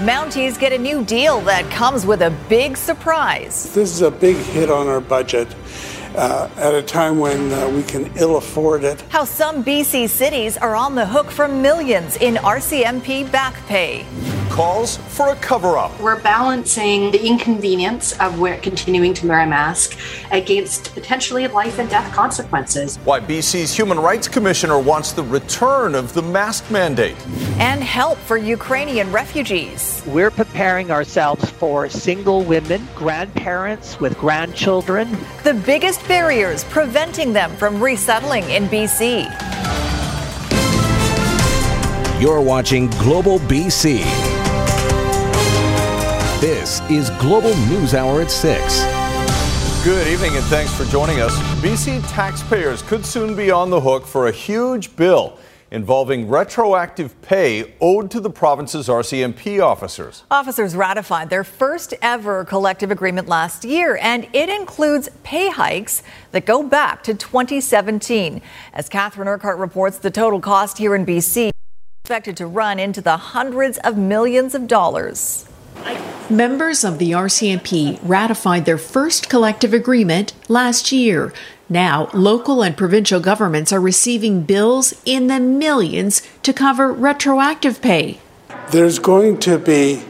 Mounties get a new deal that comes with a big surprise. This is a big hit on our budget. Uh, at a time when uh, we can ill afford it. How some BC cities are on the hook for millions in RCMP back pay calls for a cover up. We're balancing the inconvenience of continuing to wear a mask against potentially life and death consequences. Why BC's Human Rights Commissioner wants the return of the mask mandate. And help for Ukrainian refugees. We're preparing ourselves for single women, grandparents with grandchildren. The biggest barriers preventing them from resettling in BC. You're watching Global BC. This is Global News Hour at 6. Good evening and thanks for joining us. BC taxpayers could soon be on the hook for a huge bill involving retroactive pay owed to the province's RCMP officers. Officers ratified their first ever collective agreement last year, and it includes pay hikes that go back to 2017. As Catherine Urquhart reports, the total cost here in BC is expected to run into the hundreds of millions of dollars. Members of the RCMP ratified their first collective agreement last year. Now, local and provincial governments are receiving bills in the millions to cover retroactive pay. There's going to be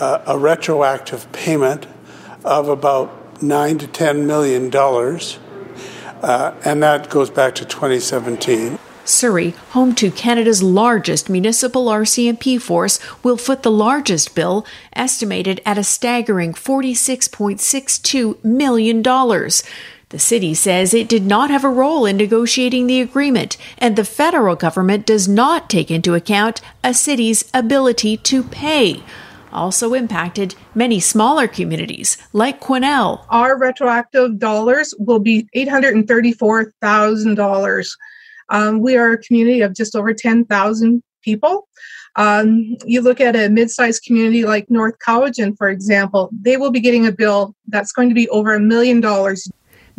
a, a retroactive payment of about 9 to 10 million dollars, uh, and that goes back to 2017. Surrey, home to Canada's largest municipal RCMP force, will foot the largest bill, estimated at a staggering $46.62 million. The city says it did not have a role in negotiating the agreement, and the federal government does not take into account a city's ability to pay. Also impacted many smaller communities like Quesnel. Our retroactive dollars will be $834,000. Um, we are a community of just over 10,000 people. Um, you look at a mid-sized community like North Cowichan, for example, they will be getting a bill that's going to be over a million dollars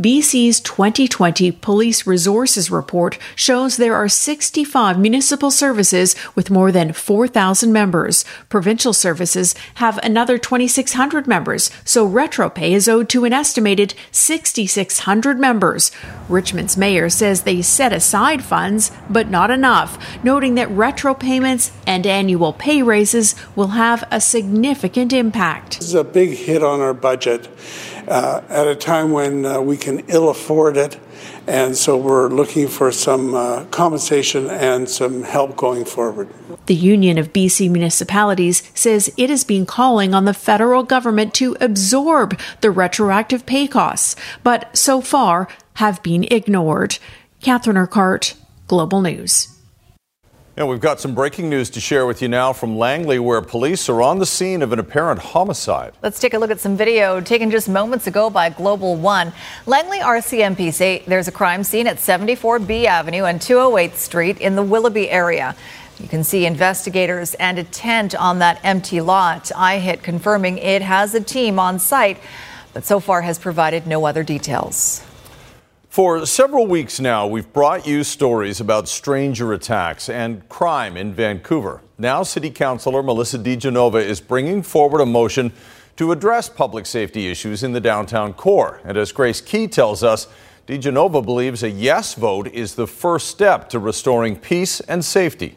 BC's 2020 Police Resources Report shows there are 65 municipal services with more than 4,000 members. Provincial services have another 2,600 members, so retro pay is owed to an estimated 6,600 members. Richmond's mayor says they set aside funds, but not enough, noting that retro payments and annual pay raises will have a significant impact. This is a big hit on our budget uh, at a time when uh, we can ill afford it. And so we're looking for some uh, compensation and some help going forward. The Union of BC Municipalities says it has been calling on the federal government to absorb the retroactive pay costs, but so far have been ignored. Catherine Urquhart, Global News. And we've got some breaking news to share with you now from Langley, where police are on the scene of an apparent homicide. Let's take a look at some video taken just moments ago by Global One. Langley RCMP say there's a crime scene at 74B Avenue and 208th Street in the Willoughby area. You can see investigators and a tent on that empty lot. IHIT confirming it has a team on site, but so far has provided no other details. For several weeks now, we've brought you stories about stranger attacks and crime in Vancouver. Now, City Councilor Melissa De Genova is bringing forward a motion to address public safety issues in the downtown core. And as Grace Ke tells us, De Genova believes a yes vote is the first step to restoring peace and safety.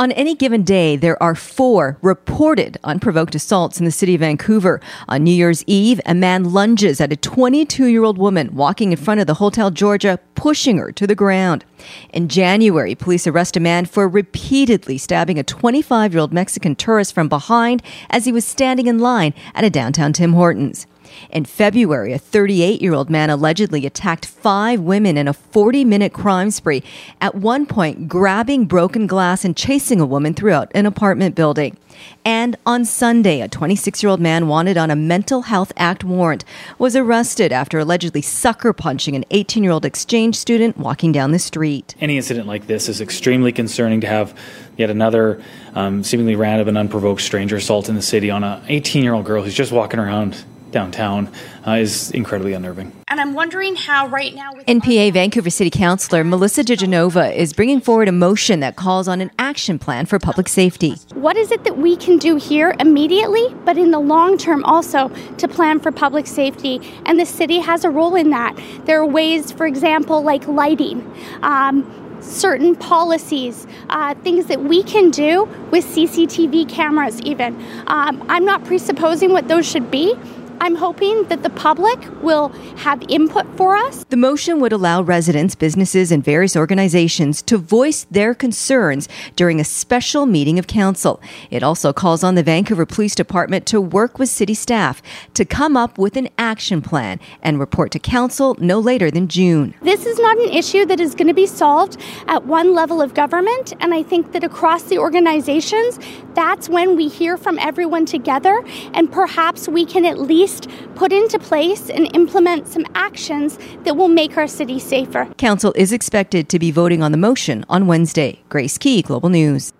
On any given day, there are four reported unprovoked assaults in the city of Vancouver. On New Year's Eve, a man lunges at a 22 year old woman walking in front of the Hotel Georgia, pushing her to the ground. In January, police arrest a man for repeatedly stabbing a 25 year old Mexican tourist from behind as he was standing in line at a downtown Tim Hortons. In February, a 38 year old man allegedly attacked five women in a 40 minute crime spree, at one point, grabbing broken glass and chasing a woman throughout an apartment building. And on Sunday, a 26 year old man wanted on a Mental Health Act warrant was arrested after allegedly sucker punching an 18 year old exchange student walking down the street. Any incident like this is extremely concerning to have yet another um, seemingly random and unprovoked stranger assault in the city on an 18 year old girl who's just walking around downtown uh, is incredibly unnerving. And I'm wondering how right now. NPA Vancouver City Councillor Melissa De Genova is bringing forward a motion that calls on an action plan for public safety. What is it that we can do here immediately, but in the long term also to plan for public safety? And the city has a role in that. There are ways, for example, like lighting. Um, certain policies, uh, things that we can do with CCTV cameras, even. Um, I'm not presupposing what those should be, I'm hoping that the public will have input for us. The motion would allow residents, businesses, and various organizations to voice their concerns during a special meeting of council. It also calls on the Vancouver Police Department to work with city staff to come up with an action plan and report to council no later than June. This is not an issue that is going to be solved at one level of government, and I think that across the organizations, that's when we hear from everyone together, and perhaps we can at least least put into place and implement some actions that will make our city safer. Council is expected to be voting on the motion on Wednesday. Grace Ke, Global News.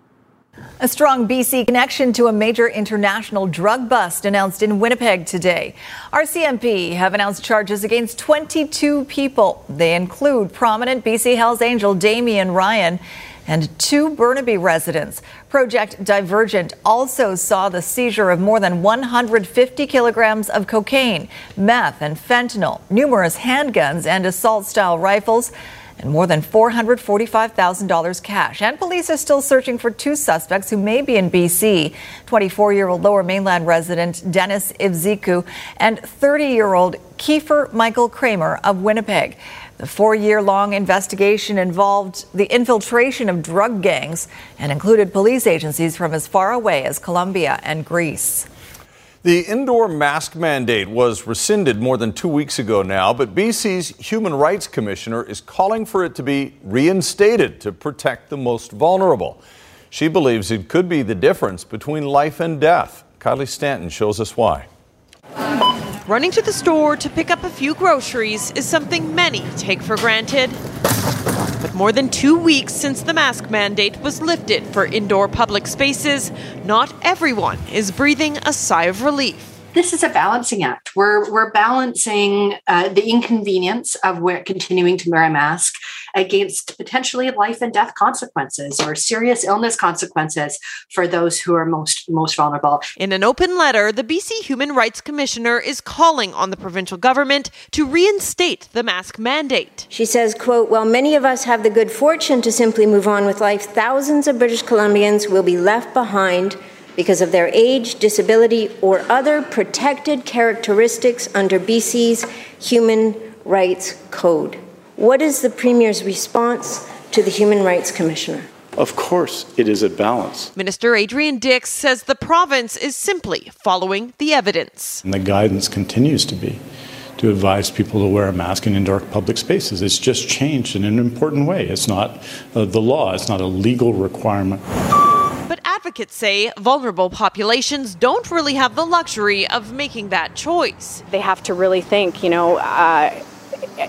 A strong BC connection to a major international drug bust announced in Winnipeg today. RCMP have announced charges against 22 people. They include prominent BC Hells Angel Damion Ryan and two Burnaby residents. Project Divergent also saw the seizure of more than 150 kilograms of cocaine, meth, and fentanyl, numerous handguns and assault style rifles. And more than $445,000 cash. And police are still searching for two suspects who may be in BC 24 year old Lower Mainland resident Dennis Ivziku and 30 year old Kiefer Michael Kramer of Winnipeg. The four year long investigation involved the infiltration of drug gangs and included police agencies from as far away as Colombia and Greece. The indoor mask mandate was rescinded more than two weeks ago now, but BC's Human Rights Commissioner is calling for it to be reinstated to protect the most vulnerable. She believes it could be the difference between life and death. Kylie Stanton shows us why. Running to the store to pick up a few groceries is something many take for granted. But more than two weeks since the mask mandate was lifted for indoor public spaces, not everyone is breathing a sigh of relief this is a balancing act. We're we're balancing uh, the inconvenience of wear, continuing to wear a mask against potentially life and death consequences or serious illness consequences for those who are most most vulnerable. In an open letter, the BC Human Rights Commissioner is calling on the provincial government to reinstate the mask mandate. She says, quote, "While many of us have the good fortune to simply move on with life, thousands of British Columbians will be left behind." because of their age, disability, or other protected characteristics under BC's Human Rights Code. What is the Premier's response to the Human Rights Commissioner? Of course, it is a balance. Minister Adrian Dix says the province is simply following the evidence. And the guidance continues to be to advise people to wear a mask in indoor public spaces. It's just changed in an important way. It's not uh, the law, it's not a legal requirement. But advocates say vulnerable populations don't really have the luxury of making that choice. They have to really think, you know, uh,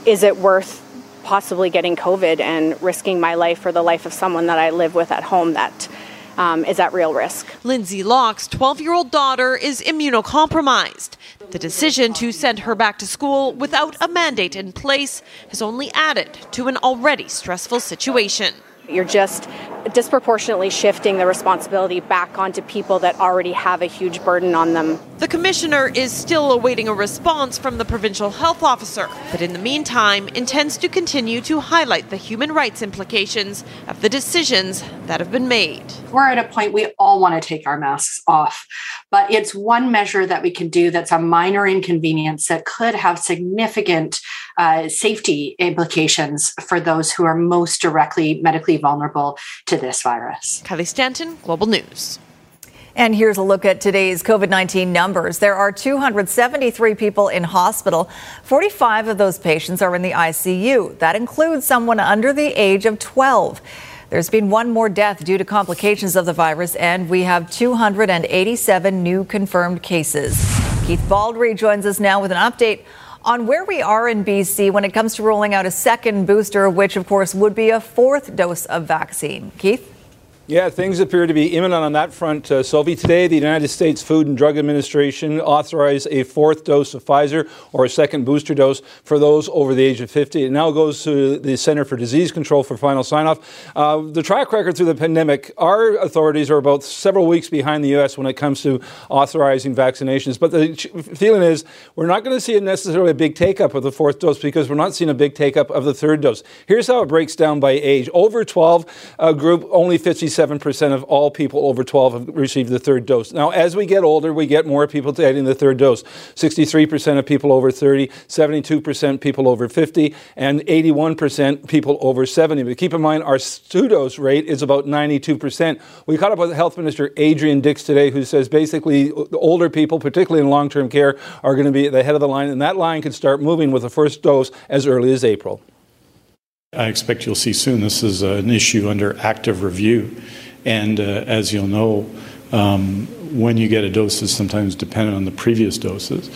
is it worth possibly getting COVID and risking my life or the life of someone that I live with at home that um, is at real risk. Lindsay Locke's 12 year old daughter is immunocompromised. The decision to send her back to school without a mandate in place has only added to an already stressful situation. You're just disproportionately shifting the responsibility back onto people that already have a huge burden on them. The commissioner is still awaiting a response from the provincial health officer, but in the meantime intends to continue to highlight the human rights implications of the decisions that have been made. We're at a point we all want to take our masks off, but it's one measure that we can do that's a minor inconvenience that could have significant uh, safety implications for those who are most directly medically vulnerable to this virus. Kylie Stanton, Global News. And here's a look at today's COVID 19 numbers. There are 273 people in hospital. 45 of those patients are in the ICU. That includes someone under the age of 12. There's been one more death due to complications of the virus, and we have 287 new confirmed cases. Keith Baldry joins us now with an update on where we are in BC when it comes to rolling out a second booster, which, of course, would be a fourth dose of vaccine. Keith? Yeah, things appear to be imminent on that front, uh, Sophie. Today, the United States Food and Drug Administration authorized a fourth dose of Pfizer or a second booster dose for those over the age of 50. It now goes to the Center for Disease Control for final sign off. Uh, the track record through the pandemic, our authorities are about several weeks behind the U.S. when it comes to authorizing vaccinations. But the feeling is we're not going to see necessarily a big take up of the fourth dose because we're not seeing a big take up of the third dose. Here's how it breaks down by age. Over 12 uh, group, only 50 57% of all people over 12 have received the third dose. Now, as we get older, we get more people getting the third dose. 63% of people over 30, 72% people over 50, and 81% people over 70. But keep in mind, our two-dose rate is about 92%. We caught up with Health Minister Adrian Dix today, who says basically the older people, particularly in long-term care, are going to be at the head of the line, and that line could start moving with the first dose as early as April. I expect you'll see soon. This is an issue under active review. And uh, as you'll know, um, when you get a dose is sometimes dependent on the previous doses.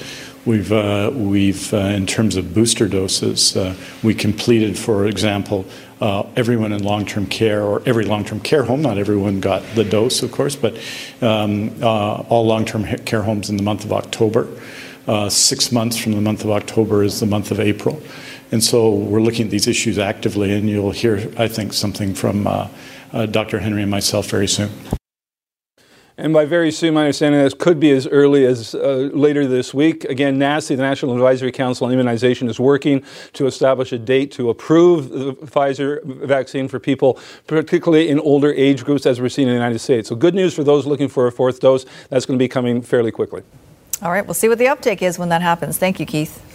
We've, uh, we've uh, in terms of booster doses, uh, we completed, for example, uh, everyone in long term care or every long term care home. Not everyone got the dose, of course, but um, uh, all long term care homes in the month of October. six months from the month of October is the month of April. And so we're looking at these issues actively, and you'll hear, I think, something from uh, uh, Dr. Henry and myself very soon. And by very soon, my understanding is could be as early as uh, later this week. Again, NACI, the National Advisory Council on Immunization, is working to establish a date to approve the Pfizer vaccine for people, particularly in older age groups, as we're seeing in the United States. So, good news for those looking for a fourth dose. That's going to be coming fairly quickly. All right, we'll see what the uptake is when that happens. Thank you, Keith.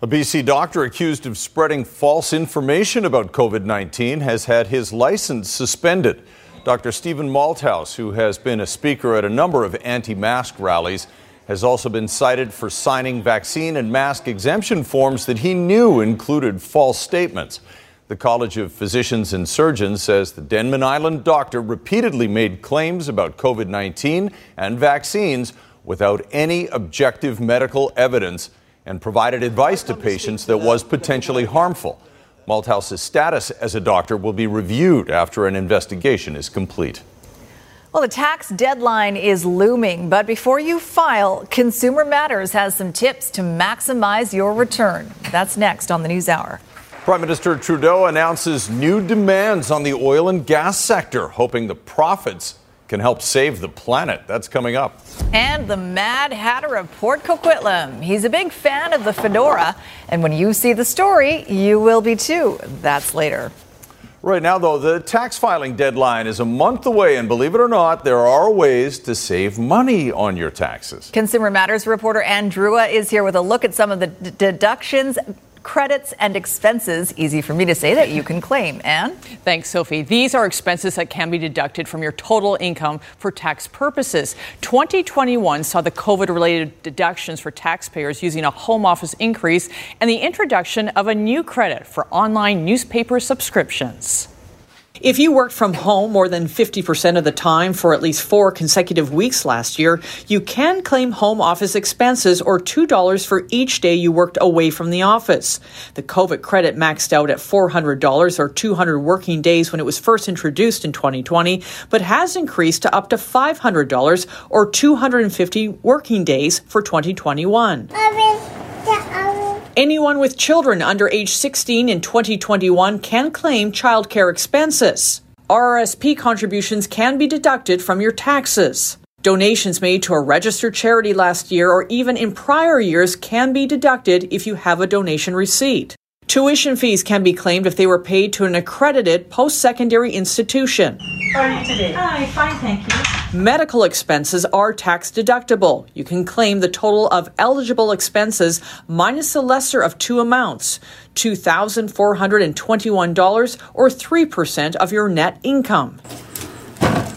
A BC doctor accused of spreading false information about COVID 19 has had his license suspended. Dr. Stephen Malthouse, who has been a speaker at a number of anti mask rallies, has also been cited for signing vaccine and mask exemption forms that he knew included false statements. The College of Physicians and Surgeons says the Denman Island doctor repeatedly made claims about COVID 19 and vaccines without any objective medical evidence and provided advice to patients that was potentially harmful. Malthouse's status as a doctor will be reviewed after an investigation is complete. Well, the tax deadline is looming, but before you file, Consumer Matters has some tips to maximize your return. That's next on the News Hour. Prime Minister Trudeau announces new demands on the oil and gas sector, hoping the profits can help save the planet. That's coming up. And the Mad Hatter of Port Coquitlam. He's a big fan of the fedora, and when you see the story, you will be too. That's later. Right now, though, the tax filing deadline is a month away, and believe it or not, there are ways to save money on your taxes. Consumer Matters reporter Anne Drewa is here with a look at some of the d- deductions credits and expenses, easy for me to say, that you can claim. Anne? Thanks, Sophie. These are expenses that can be deducted from your total income for tax purposes. 2021 saw the COVID related deductions for taxpayers using a home office increase and the introduction of a new credit for online newspaper subscriptions. If you worked from home more than 50% of the time for at least four consecutive weeks last year, you can claim home office expenses or $2 for each day you worked away from the office. The COVID credit maxed out at $400 or 200 working days when it was first introduced in 2020, but has increased to up to $500 or 250 working days for 2021. Anyone with children under age 16 in 2021 can claim childcare expenses. RRSP contributions can be deducted from your taxes. Donations made to a registered charity last year or even in prior years can be deducted if you have a donation receipt. Tuition fees can be claimed if they were paid to an accredited post secondary institution. How are you today? Hi, fine, thank you. Medical expenses are tax deductible. You can claim the total of eligible expenses minus the lesser of two amounts $2,421 or 3% of your net income.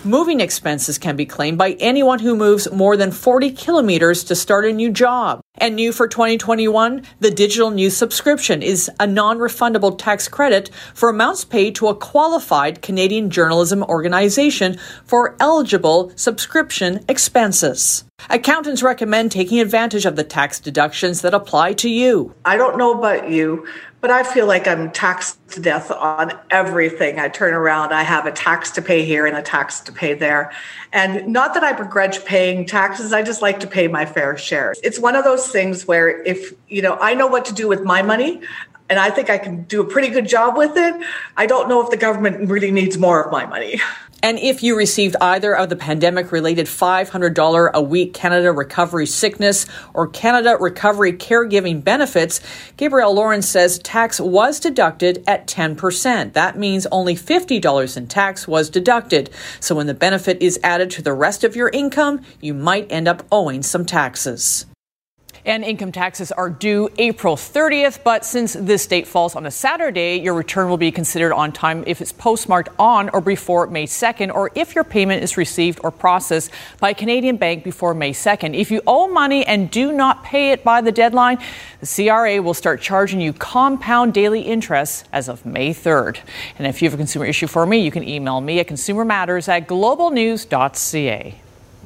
Moving expenses can be claimed by anyone who moves more than 40 kilometers to start a new job. And new for 2021, the digital news subscription is a non refundable tax credit for amounts paid to a qualified Canadian journalism organization for eligible subscription expenses. Accountants recommend taking advantage of the tax deductions that apply to you. I don't know about you, but I feel like I'm taxed to death on everything. I turn around, I have a tax to pay here and a tax to pay there. And not that I begrudge paying taxes, I just like to pay my fair share. It's one of those things where if, you know, I know what to do with my money and I think I can do a pretty good job with it, I don't know if the government really needs more of my money. And if you received either of the pandemic related $500 a week Canada Recovery Sickness or Canada Recovery Caregiving benefits, Gabrielle Lawrence says tax was deducted at 10%. That means only $50 in tax was deducted. So when the benefit is added to the rest of your income, you might end up owing some taxes. And income taxes are due April 30th, but since this date falls on a Saturday, your return will be considered on time if it's postmarked on or before May 2nd, or if your payment is received or processed by a Canadian bank before May 2nd. If you owe money and do not pay it by the deadline, the CRA will start charging you compound daily interest as of May 3rd. And if you have a consumer issue for me, you can email me at consumermatters at globalnews.ca.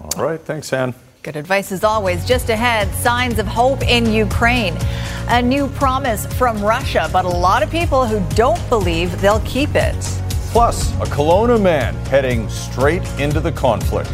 All right. Thanks, Anne. Good advice as always. Just ahead, signs of hope in Ukraine. A new promise from Russia, but a lot of people who don't believe they'll keep it. Plus, a Kelowna man heading straight into the conflict.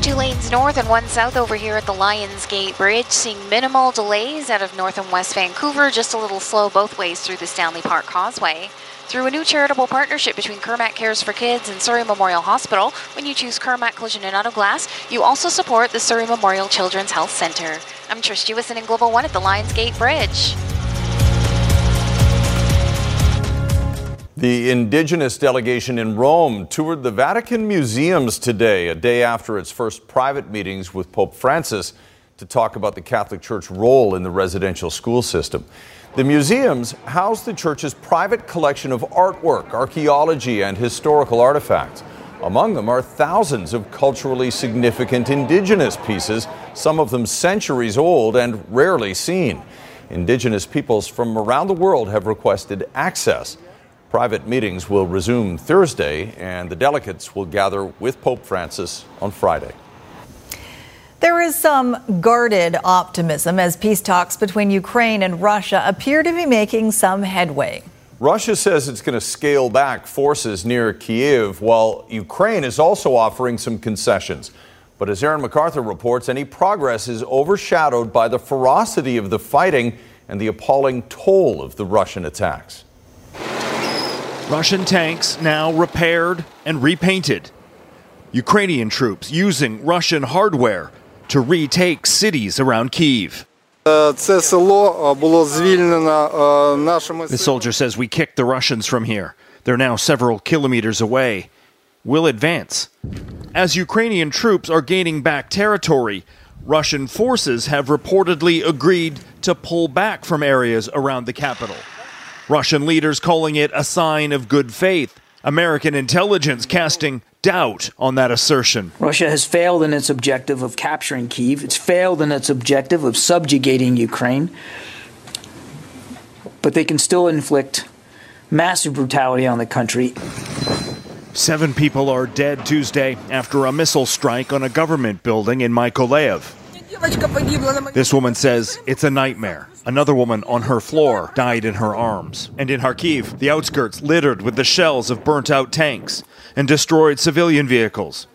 Two lanes north and one south over here at the Lions Gate Bridge, seeing minimal delays out of north and west Vancouver, just a little slow both ways through the Stanley Park Causeway. Through a new charitable partnership between Kermac Cares for Kids and Surrey Memorial Hospital, when you choose Kermac Collision and Auto Glass, you also support the Surrey Memorial Children's Health Center. I'm Trish Jewison in Global One at the Lions Gate Bridge. The indigenous delegation in Rome toured the Vatican museums today, a day after its first private meetings with Pope Francis to talk about the Catholic Church role in the residential school system. The museums house the church's private collection of artwork, archaeology, and historical artifacts. Among them are thousands of culturally significant indigenous pieces, some of them centuries old and rarely seen. Indigenous peoples from around the world have requested access. Private meetings will resume Thursday, and the delegates will gather with Pope Francis on Friday. There is some guarded optimism as peace talks between Ukraine and Russia appear to be making some headway. Russia says it's going to scale back forces near Kiev, while Ukraine is also offering some concessions. But as Aaron McArthur reports, any progress is overshadowed by the ferocity of the fighting and the appalling toll of the Russian attacks. Russian tanks now repaired and repainted. Ukrainian troops using Russian hardware to retake cities around Kiev. The soldier says we kicked the Russians from here. They're now several kilometers away. We'll advance. As Ukrainian troops are gaining back territory, Russian forces have reportedly agreed to pull back from areas around the capital. Russian leaders calling it a sign of good faith. American intelligence casting doubt on that assertion. Russia has failed in its objective of capturing Kiev. It's failed in its objective of subjugating Ukraine. But they can still inflict massive brutality on the country. Seven people are dead Tuesday after a missile strike on a government building in Mykolaiv. This woman says it's a nightmare. Another woman on her floor died in her arms. And in Kharkiv, the outskirts littered with the shells of burnt out tanks and destroyed civilian vehicles.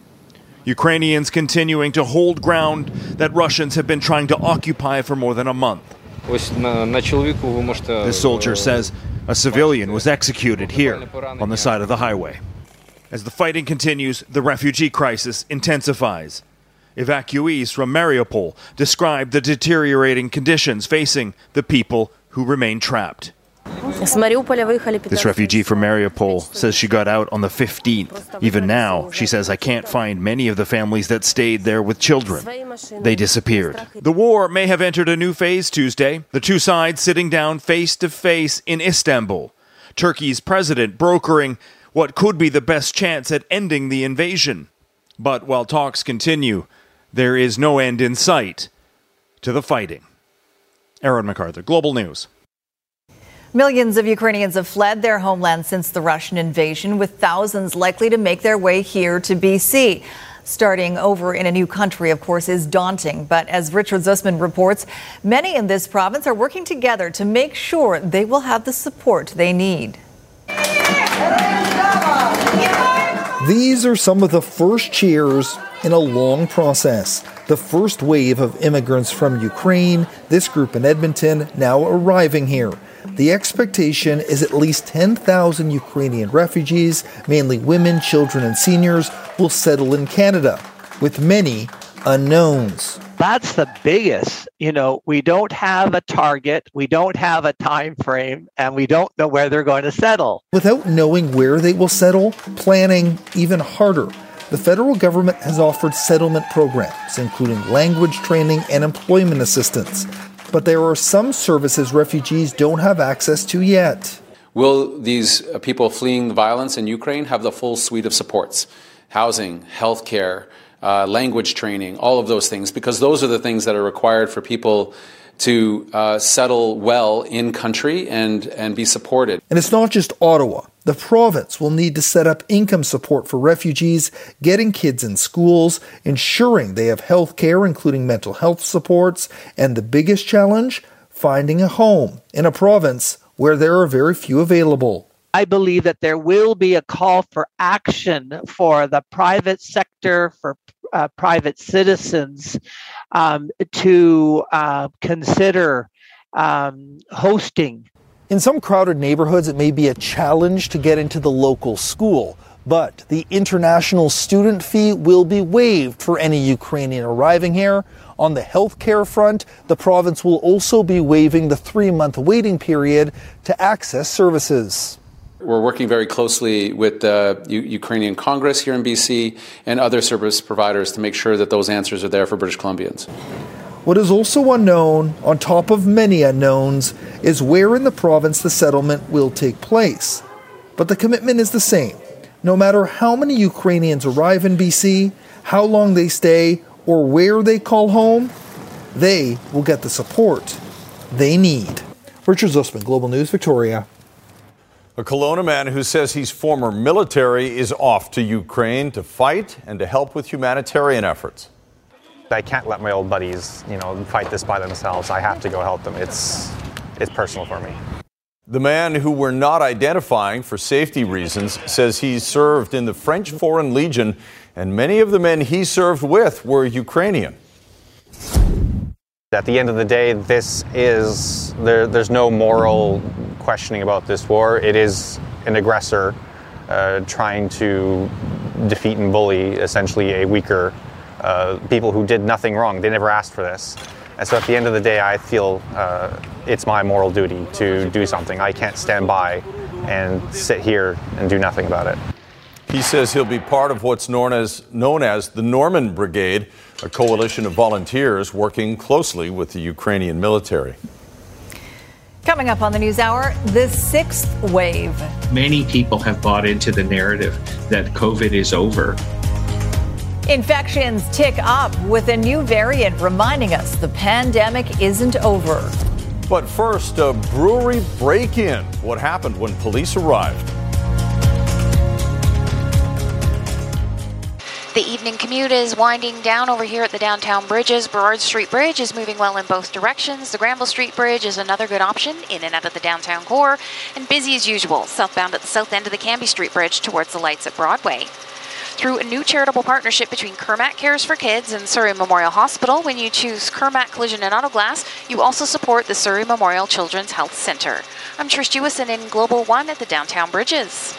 Ukrainians continuing to hold ground that Russians have been trying to occupy for more than a month. The soldier says a civilian was executed here on the side of the highway. As the fighting continues, the refugee crisis intensifies. Evacuees from Mariupol describe the deteriorating conditions facing the people who remain trapped. This refugee from Mariupol says she got out on the 15th. Even now, she says, I can't find many of the families that stayed there with children. They disappeared. The war may have entered a new phase Tuesday, the two sides sitting down face to face in Istanbul. Turkey's president brokering what could be the best chance at ending the invasion. But while talks continue, there is no end in sight to the fighting. Aaron McArthur, Global News. Millions of Ukrainians have fled their homeland since the Russian invasion, with thousands likely to make their way here to BC. Starting over in a new country, of course, is daunting. But as Richard Zussman reports, many in this province are working together to make sure they will have the support they need. These are some of the first cheers in a long process. The first wave of immigrants from Ukraine, this group in Edmonton, now arriving here. The expectation is at least 10,000 Ukrainian refugees, mainly women, children, and seniors, will settle in Canada, with many unknowns. That's the biggest. You know, we don't have a target, we don't have a time frame, and we don't know where they're going to settle. Without knowing where they will settle, planning even harder. The federal government has offered settlement programs, including language training and employment assistance but there are some services refugees don't have access to yet. Will these uh, people fleeing the violence in Ukraine have the full suite of supports? Housing, healthcare, uh, language training, all of those things, because those are the things that are required for people to uh, settle well in country and, and be supported. And it's not just Ottawa. The province will need to set up income support for refugees, getting kids in schools, ensuring they have health care, including mental health supports, and the biggest challenge, finding a home in a province where there are very few available. I believe that there will be a call for action for the private sector, for uh, private citizens um, to uh, consider um, hosting. In some crowded neighborhoods, it may be a challenge to get into the local school, but the international student fee will be waived for any Ukrainian arriving here. On the healthcare front, the province will also be waiving the three month waiting period to access services. We're working very closely with the Ukrainian Congress here in BC and other service providers to make sure that those answers are there for British Columbians. What is also unknown, on top of many unknowns, is where in the province the settlement will take place. But the commitment is the same. No matter how many Ukrainians arrive in BC, how long they stay, or where they call home, they will get the support they need. Richard Zussman, Global News, Victoria. A Kelowna man who says he's former military is off to Ukraine to fight and to help with humanitarian efforts. I can't let my old buddies, you know, fight this by themselves. I have to go help them. It's it's personal for me. The man who we're not identifying for safety reasons says he served in the French Foreign Legion and many of the men he served with were Ukrainian. At the end of the day, this is there, there's no moral questioning about this war. It is an aggressor uh, trying to defeat and bully essentially a weaker uh, people who did nothing wrong. They never asked for this. And so at the end of the day, I feel uh, it's my moral duty to do something. I can't stand by and sit here and do nothing about it. He says he'll be part of what's known as, known as the Norman Brigade, a coalition of volunteers working closely with the Ukrainian military. Coming up on the News Hour, the sixth wave. Many people have bought into the narrative that COVID is over. Infections tick up with a new variant reminding us the pandemic isn't over. But first, a brewery break in. What happened when police arrived? The evening commute is winding down over here at the downtown bridges. Burrard Street Bridge is moving well in both directions. The Granville Street Bridge is another good option in and out of the downtown core. And busy as usual, southbound at the south end of the Cambie Street Bridge towards the lights at Broadway. Through a new charitable partnership between Kermac Cares for Kids and Surrey Memorial Hospital, when you choose Kermac Collision and Auto Glass, you also support the Surrey Memorial Children's Health Center. I'm Trish Jewison in Global One at the downtown bridges.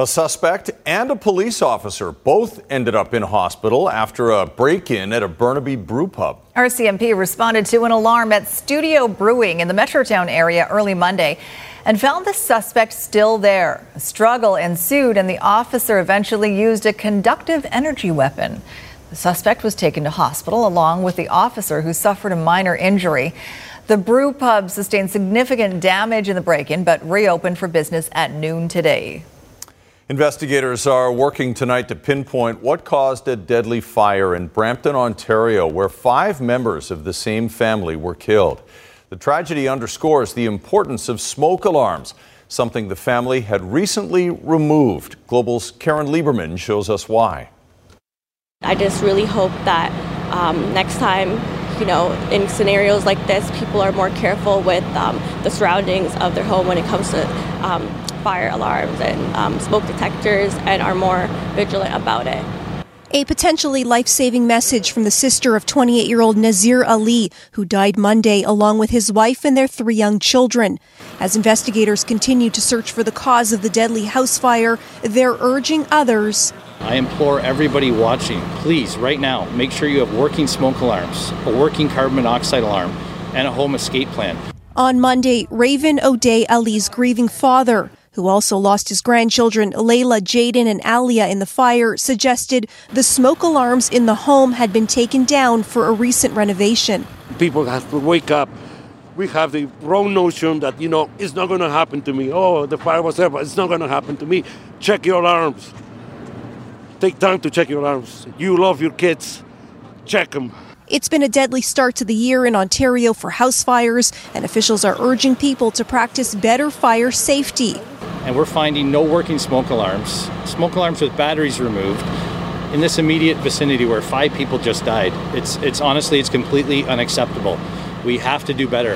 A suspect and a police officer both ended up in hospital after a break in at a Burnaby brew pub. RCMP responded to an alarm at Studio Brewing in the Metrotown area early Monday and found the suspect still there. A struggle ensued, and the officer eventually used a conductive energy weapon. The suspect was taken to hospital along with the officer who suffered a minor injury. The brew pub sustained significant damage in the break in, but reopened for business at noon today. Investigators are working tonight to pinpoint what caused a deadly fire in Brampton, Ontario, where five members of the same family were killed. The tragedy underscores the importance of smoke alarms, something the family had recently removed. Global's Caryn Lieberman shows us why. I just really hope that um, next time, you know, in scenarios like this, people are more careful with um, the surroundings of their home when it comes to um, fire alarms and um, smoke detectors and are more vigilant about it. A potentially life saving message from the sister of 28 year old Nazir Ali, who died Monday along with his wife and their three young children. As investigators continue to search for the cause of the deadly house fire, they're urging others. I implore everybody watching, please, right now, make sure you have working smoke alarms, a working carbon monoxide alarm, and a home escape plan. On Monday, Raven O'Day Ali's grieving father who also lost his grandchildren, Layla, Jaden, and Alia, in the fire, suggested the smoke alarms in the home had been taken down for a recent renovation. People have to wake up. We have the wrong notion that, you know, it's not going to happen to me. Oh, the fire was there, but it's not going to happen to me. Check your alarms. Take time to check your alarms. You love your kids. Check them. It's been a deadly start to the year in Ontario for house fires, and officials are urging people to practice better fire safety and we're finding no working smoke alarms, smoke alarms with batteries removed in this immediate vicinity where five people just died. It's, it's honestly, it's completely unacceptable. We have to do better.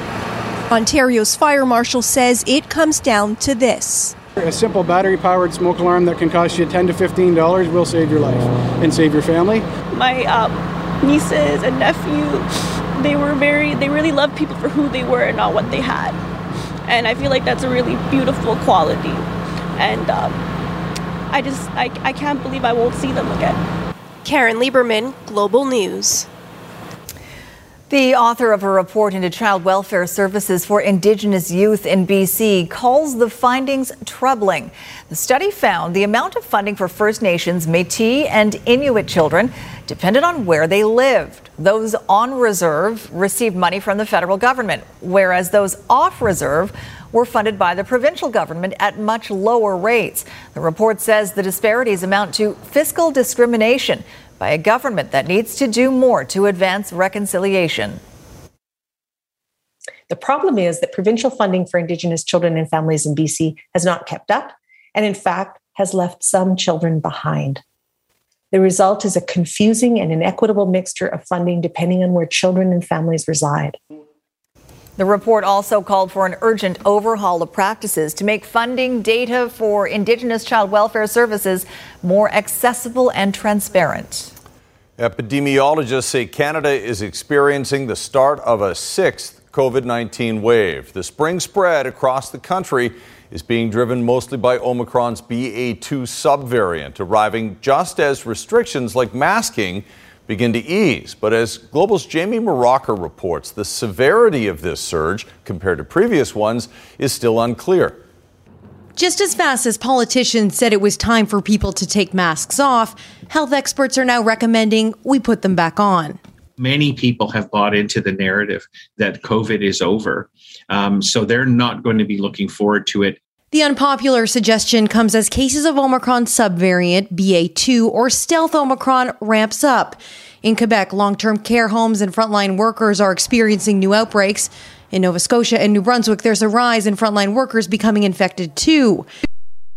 Ontario's fire marshal says it comes down to this. A simple battery powered smoke alarm that can cost you 10 to $15 will save your life and save your family. My um, nieces and nephew, they were very, they really loved people for who they were and not what they had. And I feel like that's a really beautiful quality. And um, I just, I, I can't believe I won't see them again. Caryn Lieberman, Global News. The author of a report into child welfare services for Indigenous youth in BC calls the findings troubling. The study found the amount of funding for First Nations, Metis, and Inuit children depended on where they lived. Those on reserve received money from the federal government, whereas those off reserve were funded by the provincial government at much lower rates. The report says the disparities amount to fiscal discrimination by a government that needs to do more to advance reconciliation. The problem is that provincial funding for Indigenous children and families in BC has not kept up, and in fact, has left some children behind. The result is a confusing and inequitable mixture of funding depending on where children and families reside. The report also called for an urgent overhaul of practices to make funding data for Indigenous child welfare services more accessible and transparent. Epidemiologists say Canada is experiencing the start of a sixth COVID 19 wave. The spring spread across the country is being driven mostly by Omicron's BA2 subvariant, arriving just as restrictions like masking begin to ease. But as Global's Jamie Mauracher reports, the severity of this surge compared to previous ones is still unclear. Just as fast as politicians said it was time for people to take masks off, health experts are now recommending we put them back on. Many people have bought into the narrative that COVID is over. Um, so they're not going to be looking forward to it. The unpopular suggestion comes as cases of Omicron subvariant BA2 or stealth Omicron ramps up. In Quebec, long term care homes and frontline workers are experiencing new outbreaks. In Nova Scotia and New Brunswick, there's a rise in frontline workers becoming infected too.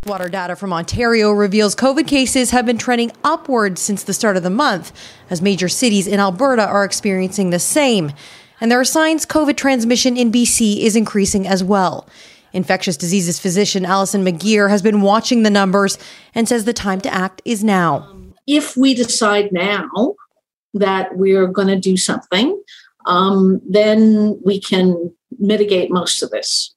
Water data from Ontario reveals COVID cases have been trending upwards since the start of the month, as major cities in Alberta are experiencing the same. And there are signs COVID transmission in BC is increasing as well. Infectious diseases physician Allison McGeer has been watching the numbers and says the time to act is now. If we decide now that we're going to do something, um, then we can mitigate most of this.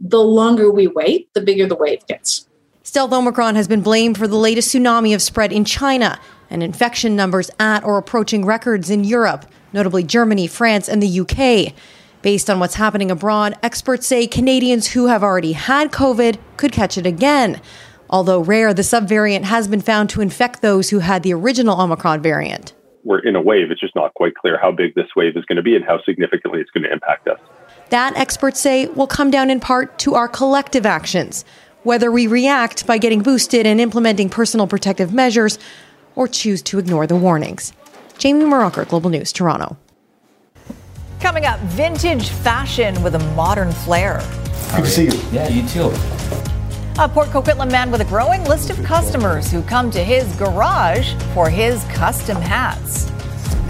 The longer we wait, the bigger the wave gets. Stealth Omicron has been blamed for the latest tsunami of spread in China and infection numbers at or approaching records in Europe, notably Germany, France, and the UK. Based on what's happening abroad, experts say Canadians who have already had COVID could catch it again. Although rare, the subvariant has been found to infect those who had the original Omicron variant we're in a wave. It's just not quite clear how big this wave is going to be and how significantly it's going to impact us. That, experts say, will come down in part to our collective actions, whether we react by getting boosted and implementing personal protective measures or choose to ignore the warnings. Jamie Mauracher, Global News, Toronto. Coming up, vintage fashion with a modern flair. Good to see you. Yeah, you too. A Port Coquitlam man with a growing list of customers who come to his garage for his custom hats.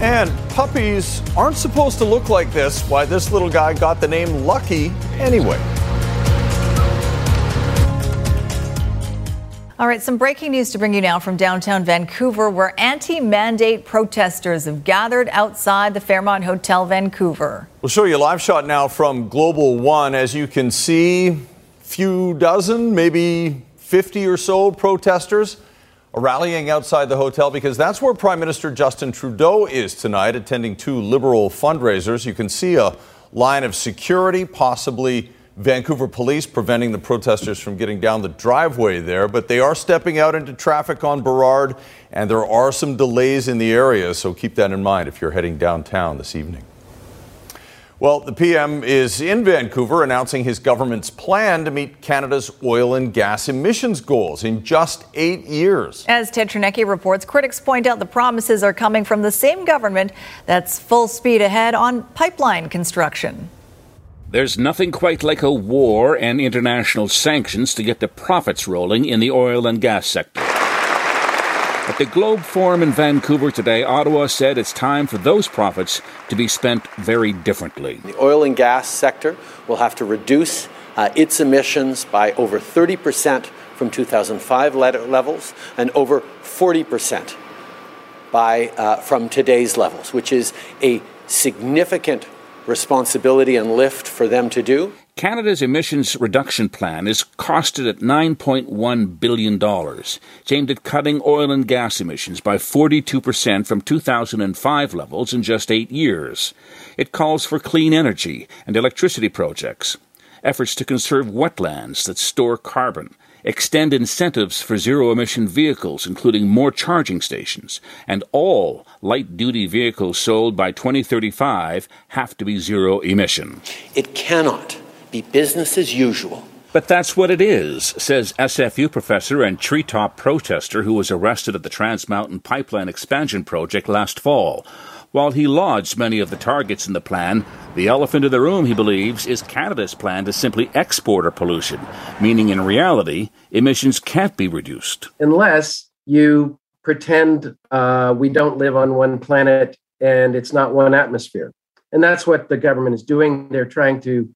And puppies aren't supposed to look like this. Why this little guy got the name Lucky anyway. All right, some breaking news to bring you now from downtown Vancouver, where anti mandate protesters have gathered outside the Fairmont Hotel Vancouver. We'll show you a live shot now from Global One. As you can see, few dozen, maybe 50 or so protesters are rallying outside the hotel because that's where Prime Minister Justin Trudeau is tonight, attending two liberal fundraisers. You can see a line of security, possibly Vancouver police preventing the protesters from getting down the driveway there, but they are stepping out into traffic on Burrard, and there are some delays in the area, so keep that in mind if you're heading downtown this evening. Well, the PM is in Vancouver announcing his government's plan to meet Canada's oil and gas emissions goals in just eight years. As Ted Chernecki reports, critics point out the promises are coming from the same government that's full speed ahead on pipeline construction. There's nothing quite like a war and international sanctions to get the profits rolling in the oil and gas sector. At the Globe Forum in Vancouver today, Ottawa said it's time for those profits to be spent very differently. The oil and gas sector will have to reduce uh, its emissions by over 30% from 2005 le- levels and over 40% by, uh, from today's levels, which is a significant responsibility and lift for them to do. Canada's emissions reduction plan is costed at $9.1 billion. It's aimed at cutting oil and gas emissions by 42% from 2005 levels in just eight years. It calls for clean energy and electricity projects, efforts to conserve wetlands that store carbon, extend incentives for zero emission vehicles, including more charging stations, and all light duty vehicles sold by 2035 have to be zero emission. It cannot be business as usual. But that's what it is, says SFU professor and treetop protester who was arrested at the Trans Mountain Pipeline expansion project last fall. While he lauds many of the targets in the plan, the elephant in the room, he believes, is Canada's plan to simply export our pollution, meaning in reality, emissions can't be reduced. Unless you pretend uh, we don't live on one planet and it's not one atmosphere. And that's what the government is doing. They're trying to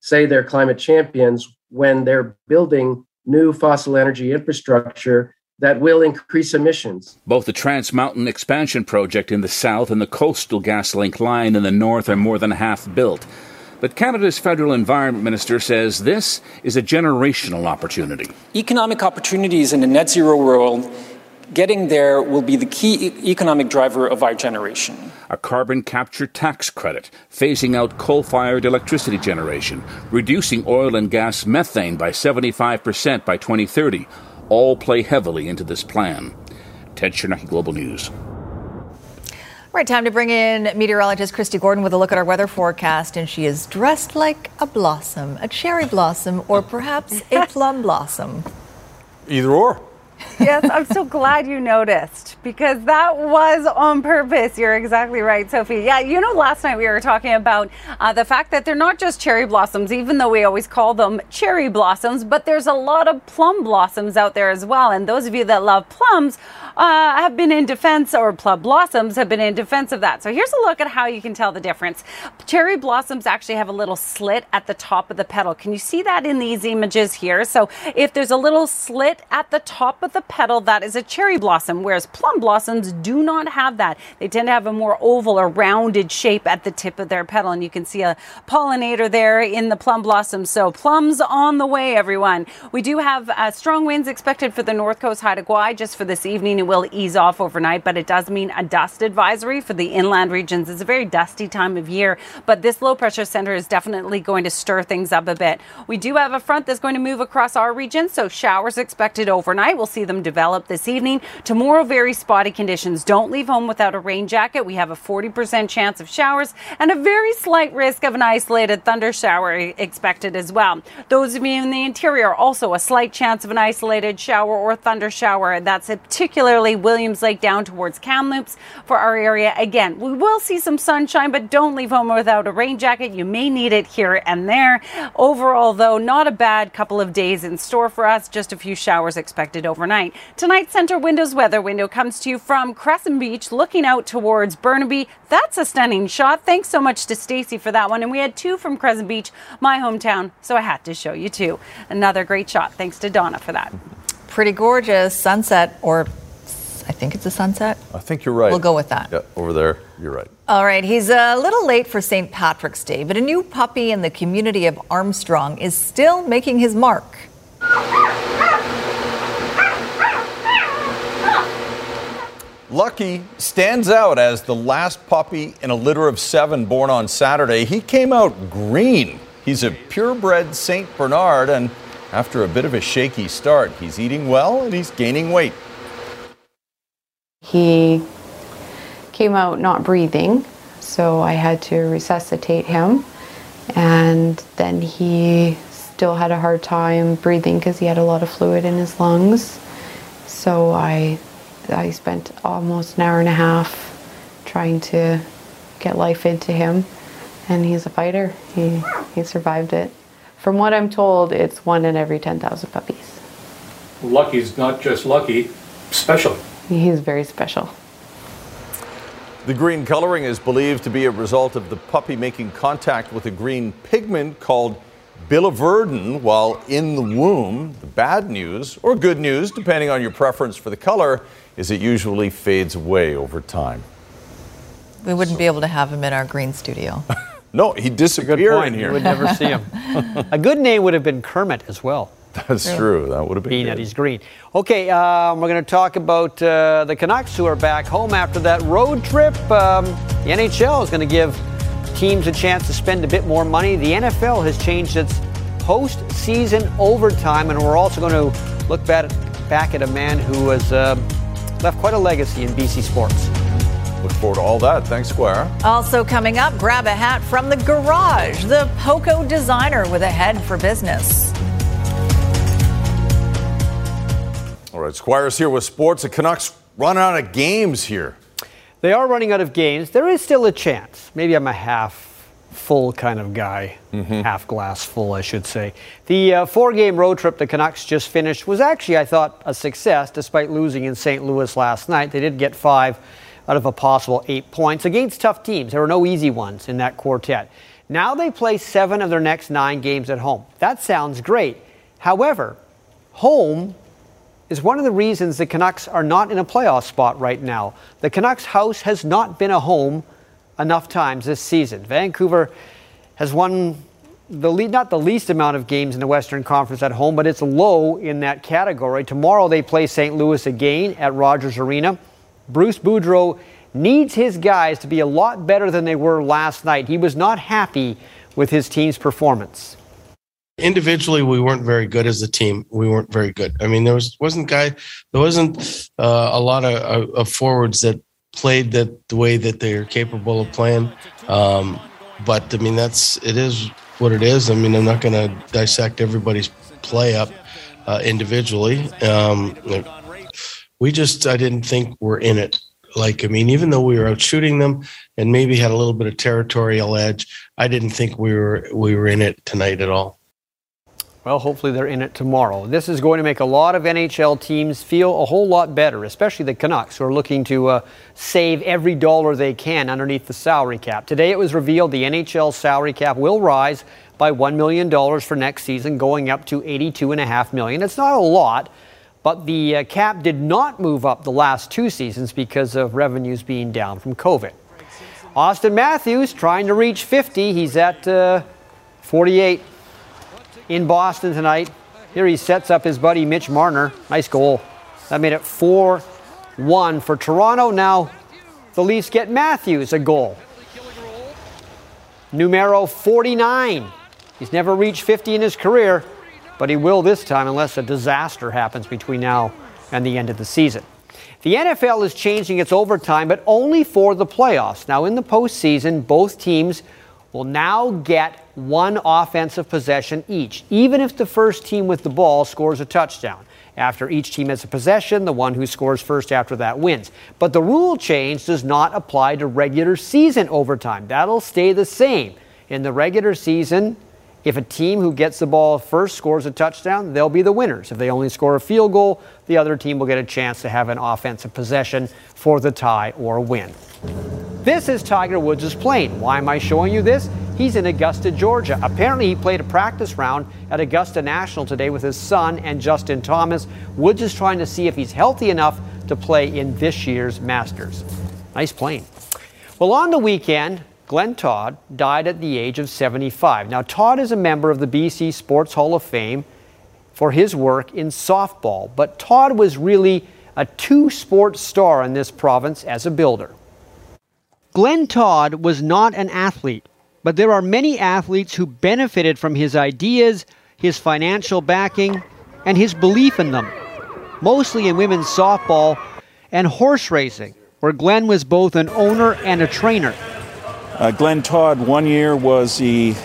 say they're climate champions when they're building new fossil energy infrastructure that will increase emissions. Both the Trans Mountain expansion project in the south and the Coastal GasLink line in the north are more than half built. But Canada's federal environment minister says this is a generational opportunity. Economic opportunities in a net zero world, getting there will be the key e- economic driver of our generation. A carbon capture tax credit, phasing out coal fired electricity generation, reducing oil and gas methane by 75% by 2030 all play heavily into this plan. Ted Chernecki, Global News. All right, time to bring in meteorologist Kristi Gordon with a look at our weather forecast. And she is dressed like a blossom, a cherry blossom, or perhaps a plum blossom. Either or. Yes, I'm so glad you noticed because that was on purpose. You're exactly right, Sophie. Yeah, you know, last night we were talking about uh, the fact that they're not just cherry blossoms, even though we always call them cherry blossoms, but there's a lot of plum blossoms out there as well. And those of you that love plums uh, have been in defense, or plum blossoms have been in defense of that. So here's a look at how you can tell the difference. Cherry blossoms actually have a little slit at the top of the petal. Can you see that in these images here? So if there's a little slit at the top of the petal, that is a cherry blossom, whereas plum blossoms do not have that. They tend to have a more oval or rounded shape at the tip of their petal. And you can see a pollinator there in the plum blossom. So plums on the way, everyone. We do have uh, strong winds expected for the north coast Haida Gwaii just for this evening. It will ease off overnight, but it does mean a dust advisory for the inland regions. It's a very dusty time of year, but this low pressure center is definitely going to stir things up a bit. We do have a front that's going to move across our region, so showers expected overnight. We'll see them them develop this evening. Tomorrow, very spotty conditions. Don't leave home without a rain jacket. We have a 40% chance of showers and a very slight risk of an isolated thunder shower expected as well. Those of you in the interior, also a slight chance of an isolated shower or thunder shower. That's particularly Williams Lake down towards Kamloops for our area. Again, we will see some sunshine, but don't leave home without a rain jacket. You may need it here and there. Overall, though, not a bad couple of days in store for us. Just a few showers expected overnight. Tonight's center windows weather window comes to you from Crescent Beach, looking out towards Burnaby. That's a stunning shot. Thanks so much to Stacy for that one. And we had two from Crescent Beach, my hometown, so I had to show you two. Another great shot. Thanks to Donna for that. Pretty gorgeous sunset, or I think it's a sunset. I think you're right. We'll go with that. Yeah, over there, you're right. All right, he's a little late for St. Patrick's Day, but a new puppy in the community of Armstrong is still making his mark. Lucky stands out as the last puppy in a litter of seven born on Saturday. He came out green. He's a purebred St. Bernard, and after a bit of a shaky start, he's eating well and he's gaining weight. He came out not breathing, so I had to resuscitate him. And then he still had a hard time breathing because he had a lot of fluid in his lungs. So I I spent almost an hour and a half trying to get life into him, and he's a fighter. He he survived it. From what I'm told, it's one in every 10,000 puppies. Lucky's not just lucky, special. He's very special. The green coloring is believed to be a result of the puppy making contact with a green pigment called biliverdin while in the womb. The bad news, or good news, depending on your preference for the color, is it usually fades away over time. We wouldn't be able to have him in our green studio. No, he disappeared Good point. in here. You would never see him. a good name would have been Kermit as well. That's true. That would have been Being good. that he's green. Okay, um, we're going to talk about uh, the Canucks who are back home after that road trip. Um, the NHL is going to give teams a chance to spend a bit more money. The NFL has changed its postseason overtime, and we're also going to look back at, back at a man who was. uh, left quite a legacy in BC sports. Look forward to all that. Thanks, Squire. Also coming up, grab a hat from the garage. The Poco designer with a head for business. All right, Squire's here with sports. The Canucks run out of games here. They are running out of games. There is still a chance. Maybe I'm a half full kind of guy, half glass full, I should say. The uh, four game road trip the Canucks just finished was actually, I thought, a success despite losing in St. Louis last night. They did get five out of a possible eight points against tough teams. There were no easy ones in that quartet. Now they play seven of their next nine games at home. That sounds great. However, home is one of the reasons the Canucks are not in a playoff spot right now. The Canucks house has not been a home enough times this season. Vancouver has won the lead, not the least amount of games in the Western Conference at home, but it's low in that category. Tomorrow they play St. Louis again at Rogers Arena. Bruce Boudreau needs his guys to be a lot better than they were last night. He was not happy with his team's performance. individually we weren't very good as a team we weren't very good i mean there was wasn't guy there wasn't uh, a lot of, of, of forwards that played that the way that they're capable of playing. Um, but i mean that's it is what it is. I mean i'm not going to dissect everybody's play up uh, individually. Um, we just i didn't think we're in it. Like i mean even though we were out shooting them and maybe had a little bit of territorial edge i didn't think we were we were in it tonight at all Well, hopefully they're in it tomorrow. This is going to make a lot of NHL teams feel a whole lot better, especially the Canucks, who are looking to uh, save every dollar they can underneath the salary cap. Today it was revealed the NHL salary cap will rise by $1 million for next season, going up to $82.5 million. It's not a lot, but the uh, cap did not move up the last two seasons because of revenues being down from COVID. Auston Matthews trying to reach 50. He's at uh, 48 in Boston tonight. Here he sets up his buddy Mitch Marner. Nice goal. That made it 4 1 for Toronto. Now the Leafs get Matthews a goal. Numero 49. He's never reached 50 in his career, but he will this time unless a disaster happens between now and the end of the season. The NFL is changing its overtime, but only for the playoffs. Now, in the postseason, both teams will now get one offensive possession each, even if the first team with the ball scores a touchdown. After each team has a possession, the one who scores first after that wins. But the rule change does not apply to regular season overtime. That'll stay the same. In the regular season, if a team who gets the ball first scores a touchdown, they'll be the winners. If they only score a field goal, the other team will get a chance to have an offensive possession for the tie or win. This is Tiger Woods' plane. Why am I showing you this? He's in Augusta, Georgia. Apparently, he played a practice round at Augusta National today with his son and Justin Thomas. Woods is trying to see if he's healthy enough to play in this year's Masters. Nice plane. Well, on the weekend, Glenn Todd died at the age of 75. Now, Todd is a member of the BC Sports Hall of Fame for his work in softball, but Todd was really a two sport star in this province as a builder. Glenn Todd was not an athlete, but there are many athletes who benefited from his ideas, his financial backing, and his belief in them, mostly in women's softball and horse racing, where Glenn was both an owner and a trainer. Uh, Glenn Todd, one year, was the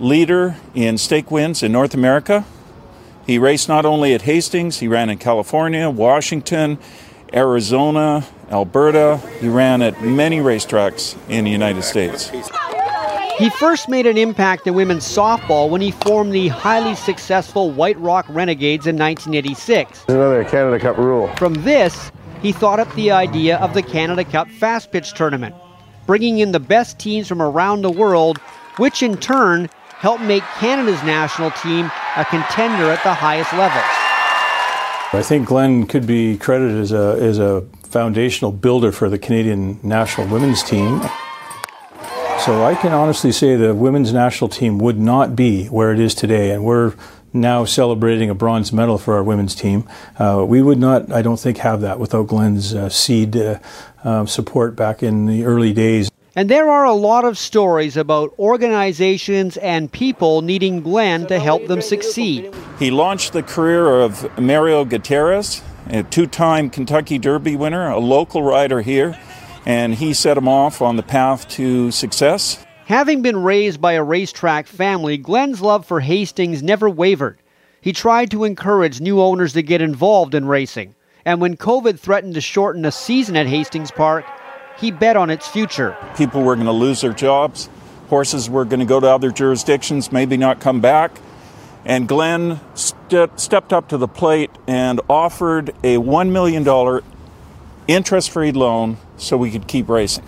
leader in stake wins in North America. He raced not only at Hastings, he ran in California, Washington, Arizona, Alberta. He ran at many racetracks in the United States. He first made an impact in women's softball when he formed the highly successful White Rock Renegades in 1986. Another Canada Cup rule. From this, he thought up the idea of the Canada Cup Fast Pitch Tournament bringing in the best teams from around the world, which in turn helped make Canada's national team a contender at the highest levels. I think Glenn could be credited as a, as a foundational builder for the Canadian national women's team. So I can honestly say the women's national team would not be where it is today, and we're now celebrating a bronze medal for our women's team. Uh, we would not, I don't think, have that without Glenn's uh, seed uh, uh, support back in the early days. And there are a lot of stories about organizations and people needing Glenn to help them succeed. He launched the career of Mario Gutierrez, a two time Kentucky Derby winner, a local rider here, and he set him off on the path to success. Having been raised by a racetrack family, Glenn's love for Hastings never wavered. He tried to encourage new owners to get involved in racing. And when COVID threatened to shorten a season at Hastings Park, he bet on its future. People were going to lose their jobs. Horses were going to go to other jurisdictions, maybe not come back. And Glenn st- stepped up to the plate and offered a $1 million interest free loan so we could keep racing.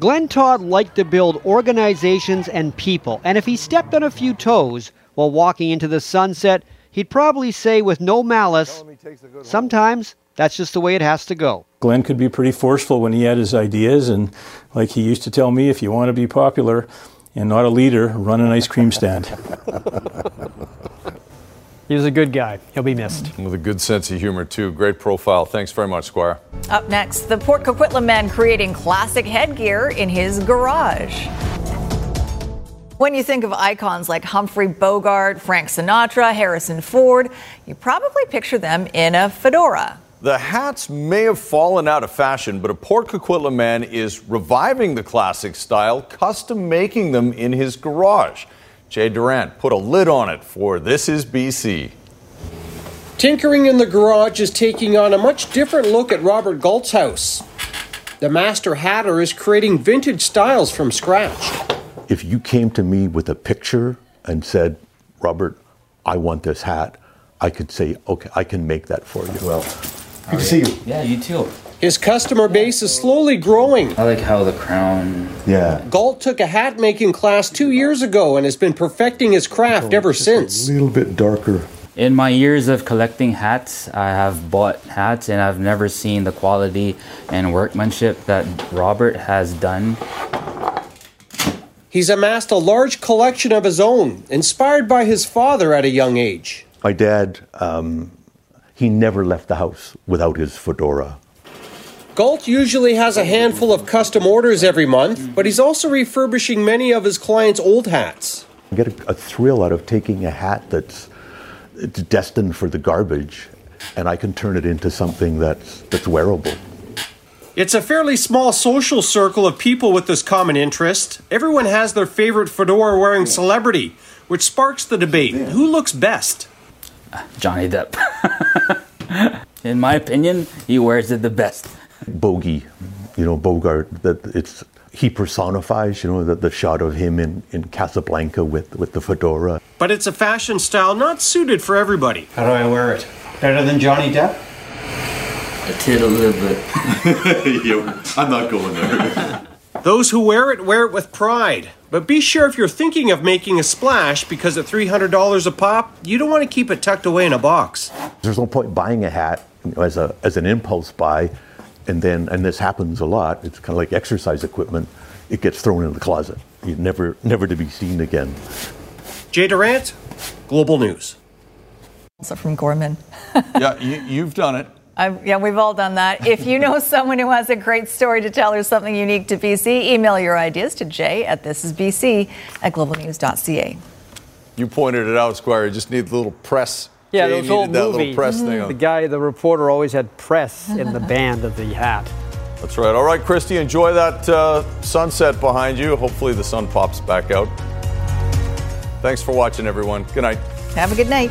Glenn Todd liked to build organizations and people, and if he stepped on a few toes while walking into the sunset, he'd probably say with no malice, sometimes that's just the way it has to go. Glenn could be pretty forceful when he had his ideas, and like he used to tell me, if you want to be popular and not a leader, run an ice cream stand. he was a good guy. He'll be missed. With a good sense of humor, too. Great profile. Thanks very much, Squire. Up next, the Port Coquitlam man creating classic headgear in his garage. When you think of icons like Humphrey Bogart, Frank Sinatra, Harrison Ford, you probably picture them in a fedora. The hats may have fallen out of fashion, but a Port Coquitlam man is reviving the classic style, custom making them in his garage. Jay Durant put a lid on it for This Is BC. Tinkering in the garage is taking on a much different look at Robert Galt's house. The master hatter is creating vintage styles from scratch. If you came to me with a picture and said, Robert, I want this hat, I could say, okay, I can make that for you. Well, Good to see you. Yeah, you too. His customer base is slowly growing. I like how the crown. Yeah. Galt took a hat making class two years ago and has been perfecting his craft ever since. A little bit darker. In my years of collecting hats, I have bought hats and I've never seen the quality and workmanship that Robert has done. He's amassed a large collection of his own, inspired by his father at a young age. My dad um, he never left the house without his fedora. Galt usually has a handful of custom orders every month, but he's also refurbishing many of his clients' old hats. I get a, a thrill out of taking a hat that's it's destined for the garbage and I can turn it into something that's that's wearable. It's a fairly small social circle of people with this common interest. Everyone has their favorite fedora wearing celebrity, which sparks the debate who looks best? Ah, Johnny Depp. In my opinion, he wears it the best. Bogey, you know, Bogart. That it's he personifies, you know, the, the shot of him in, in Casablanca with, with the fedora. But it's a fashion style not suited for everybody. How do I wear it? Better than Johnny Depp? A tit a little bit. I'm not going there. Those who wear it wear it with pride. But be sure if you're thinking of making a splash because at $300 a pop, you don't want to keep it tucked away in a box. There's no point buying a hat you know, as a as an impulse buy, and then and this happens a lot. It's kind of like exercise equipment. It gets thrown in the closet. You never never to be seen again. Jay Durant, Global News. Also from Gorman. yeah, you, you've done it. Uh, yeah, we've all done that. If you know someone who has a great story to tell or something unique to BC, email your ideas to jay at thisisbc at globalnews.ca. You pointed it out, Squire. You just need a little press. Yeah, Jay those old needed that movies. little press thing The guy, the reporter, always had press in the band of the hat. That's right. All right, Kristi, enjoy that uh, sunset behind you. Hopefully, the sun pops back out. Thanks for watching, everyone. Good night. Have a good night.